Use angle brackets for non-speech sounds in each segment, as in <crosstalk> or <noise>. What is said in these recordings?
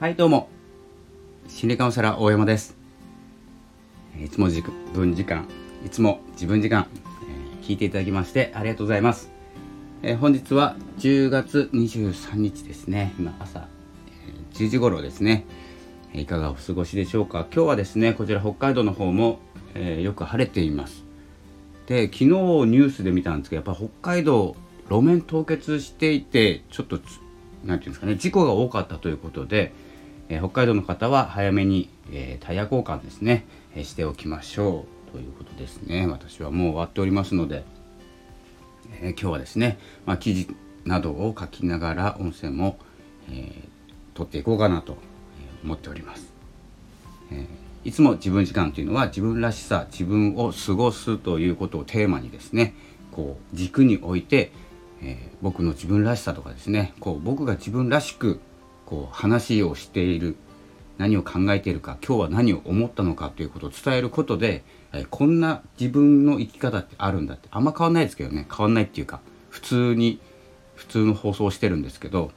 はいどうも。心理カウンセラー大山です。いつも自分時間いつも自分時間、えー、聞いていただきましてありがとうございます、えー、本日は10月23日ですね。今朝、えー、10時頃ですね。いかがお過ごしでしょうか。今日はですねこちら北海道の方も、えよく晴れています。で昨日ニュースで見たんですけどやっぱ北海道路面凍結していてちょっと何て言うんですかね事故が多かったということで、え、北海道の方は早めに、え、タイヤ交換ですね、え、しておきましょう。ということですね。私はもう終わっておりますので、え今日はですね、まあ、記事などを書きながら音声も、え撮っていこうかなと思っております、えいつも自分時間というのは自分らしさ自分を過ごすということをテーマにですねこう軸に置いてえ、僕の自分らしさとかですねこう僕が自分らしくこう話をしている。何を考えているか今日は何を思ったのかということを伝えることで、え、こんな自分の生き方ってあるんだって。あんま変わんないですけどね。変わんないっていうか普通に普通の放送をしてるんですけど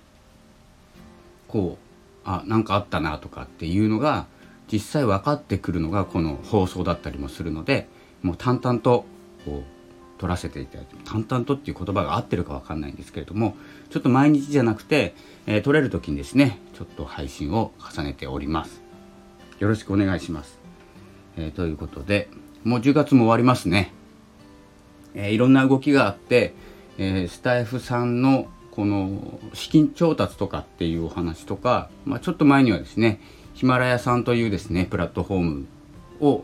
こうあなんかあったなとかっていうのが実際分かってくるのがこの放送だったりもするのでもう淡々とこう取らせていただいて淡々とっていう言葉が合ってるか分かんないんですけれどもちょっと毎日じゃなくて、えー、取れる時にですねちょっと配信を重ねております。よろしくお願いします、えー、ということでもう10月も終わりますね、えー、いろんな動きがあって、えスタイフさんのこの資金調達とかっていうお話とか、まあ、ちょっと前にはですねヒマラヤさんというですねプラットフォームを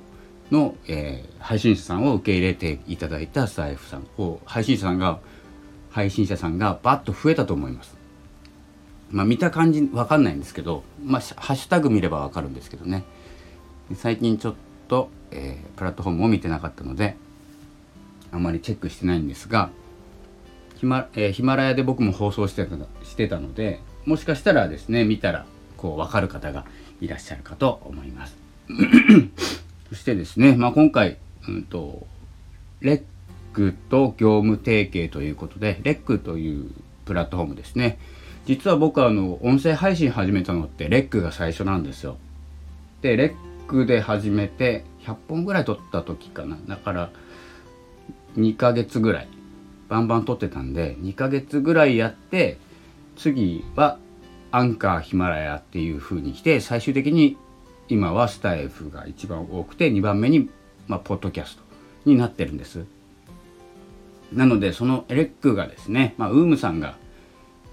の、えー、配信者さんを受け入れていただいたスタイフさんを配信者さんが配信者さんがバッと増えたと思います。まあ見た感じわかんないんですけど、まあハッシュタグ見ればわかるんですけどね。最近ちょっと、えー、プラットフォームを見てなかったのであまりチェックしてないんですがヒマ,、えー、ヒマラヤで僕も放送してたしてたのでもしかしたらですね見たらこう分かる方がいらっしゃるかと思います。そしてですね、まあ、今回、うんと、レックと業務提携ということで、レックというプラットフォームですね。実は僕はあの、音声配信始めたのってレックが最初なんですよ。で、レックで始めて100本ぐらい撮った時かな。だから、2ヶ月ぐらい、バンバン撮ってたんで、2ヶ月ぐらいやって、次はアンカーヒマラヤっていう風に来て、最終的に今はスタイフが一番多くて2番目に、まあ、ポッドキャストになってるんです。なのでそのエレックがですね、まあ、ウームさんが、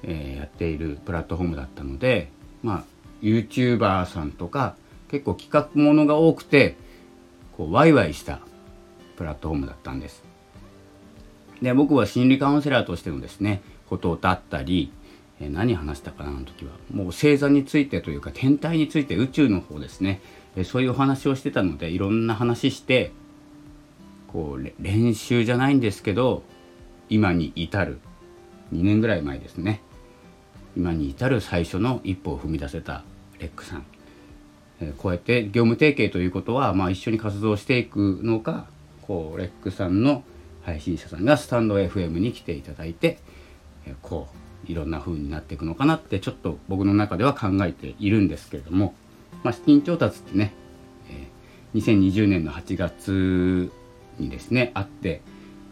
えー、やっているプラットフォームだったので、まあ、YouTuber さんとか結構企画ものが多くてこうワイワイしたプラットフォームだったんです。で僕は心理カウンセラーとしてのですねことをだったりえ何話したかなあの時は。もう星座についてというか天体について宇宙の方ですね、えそういうお話をしてたのでいろんな話してこう練習じゃないんですけど今に至る。2年ぐらい前ですね。今に至る最初の一歩を踏み出せたレックさん、えこうやって業務提携ということは、まあ、一緒に活動していくのかこうレックさんの配信者さんがスタンド FM に来ていただいて、えこういろんな風になっていくのかなってちょっと僕の中では考えているんですけれども、まあ、資金調達ってね、えー、2020年の8月にですねあって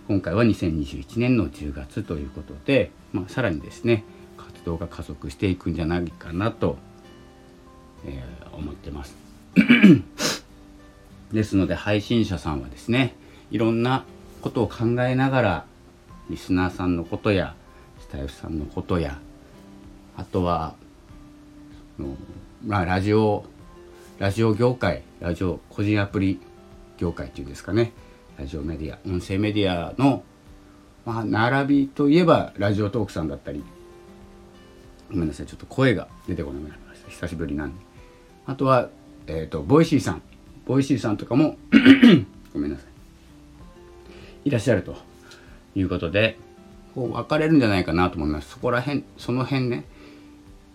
今回は2021年の10月ということで、まあ、さらにですね活動が加速していくんじゃないかなと、えー、思ってます。<coughs> ですので配信者さんはですねいろんなことを考えながらリスナーさんのことやさんのことやあとはまあラジオラジオ業界ラジオ個人アプリ業界っていうんですかね。ラジオメディア音声メディアの、まあ、並びといえばラジオトークさんだったりごめんなさいちょっと声が出てこなくなりました。久しぶりなんで。あとはえっ、ー、とボイシーさん。ボイシーさんとかも <clears throat> ごめんなさい。いらっしゃるということでこう分かれるんじゃないかなと思います。そこら辺その辺ね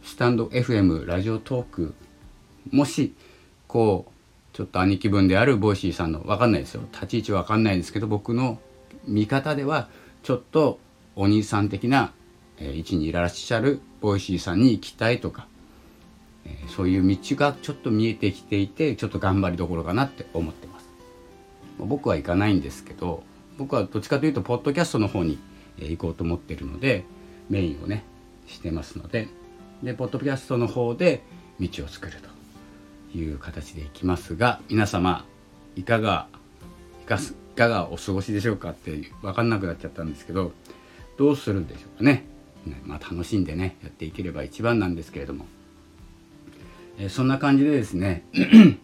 スタンド FM ラジオトークもしこうちょっと兄貴分であるボイシーさんの分かんないですよ。立ち位置分かんないですけど僕の見方ではちょっとお兄さん的な位置にいらっしゃるボイシーさんに行きたいとかえ、そういう道がちょっと見えてきていてちょっと頑張りどころかなって思ってます。僕は行かないんですけど僕はどっちかというとポッドキャストの方に行こうと思ってるのでメインをねしてますのででポッドキャストの方で道を作るという形でいきますが皆様いかがいかががお過ごしでしょうかって分かんなくなっちゃったんですけどどうするんでしょうかね。まあ、楽しんでねやっていければ一番なんですけれども、えー、そんな感じでですね <clears throat>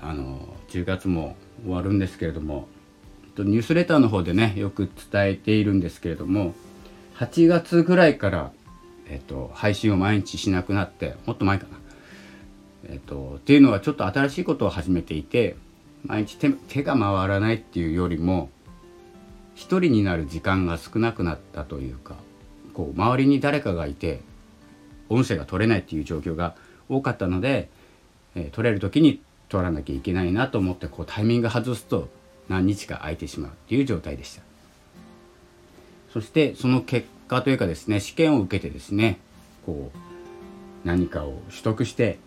あの10月も終わるんですけれどもとニュースレターの方でねよく伝えているんですけれども8月ぐらいから、えっと、配信を毎日しなくなってもっと前かな、えっと、っていうのはちょっと新しいことを始めていて毎日手手が回らないっていうよりも一人になる時間が少なくなったというかこう周りに誰かがいて音声が取れないっていう状況が多かったので、えー、取れる時に取らなきゃいけないなと思ってこうタイミング外すと何日か空いてしまうっていう状態でしたそしてその結果というかですね試験を受けてですねこう何かを取得して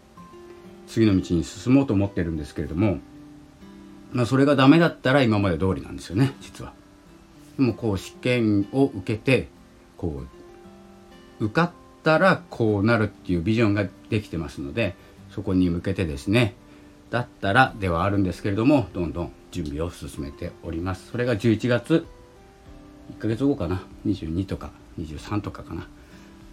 次の道に進もうと思ってるんですけれどもまあそれがダメだったら今まで通りなんですよね実は。でもこう試験を受けてこう受かったらこうなるっていうビジョンができてますのでそこに向けてですねだったらではあるんですけれどもどんどん準備を進めております。それが11月1ヶ月後かな。22とか23とかかな。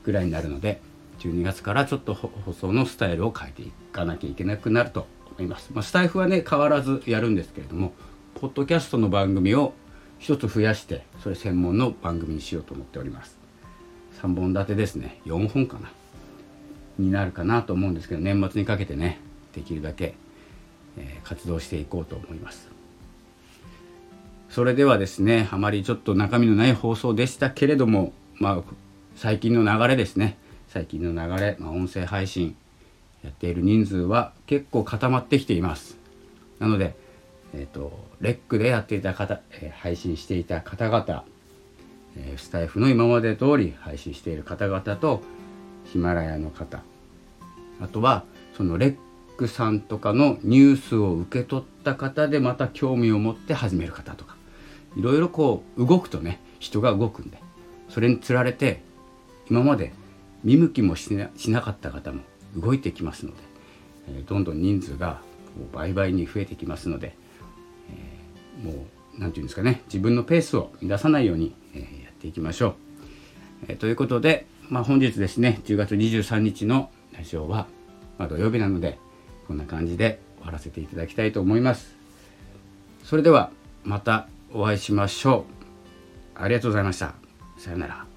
ぐらいになるので12月からちょっと放送のスタイルを変えていかなきゃいけなくなると思います、まあ、スタイフはね変わらずやるんですけれどもポッドキャストの番組を一つ増やしてそれ専門の番組にしようと思っております。3本立てですね。4本かな。になるかなと思うんですけど年末にかけてねできるだけ、えー、活動していこうと思います。それではですねあまりちょっと中身のない放送でしたけれどもまあ最近の流れですね。最近の流れ、まあ、音声配信やっている人数は結構固まってきています。なのでえーと、レックでやっていた方、えー、配信していた方々、えー、スタイフの今まで通り配信している方々とヒマラヤの方あとはそのレックさんとかのニュースを受け取った方でまた興味を持って始める方とかいろいろこう動くとね人が動くんでそれにつられて今まで見向きもしなしなかった方も動いてきますので、えー、どんどん人数が倍々に増えてきますのでもう何て言うんですかね自分のペースを乱さないように、えー、やっていきましょう。えー、ということで、まあ、本日ですね10月23日のラジオは、まあ、土曜日なのでこんな感じで終わらせていただきたいと思います。それではまたお会いしましょう。ありがとうございました。さようなら。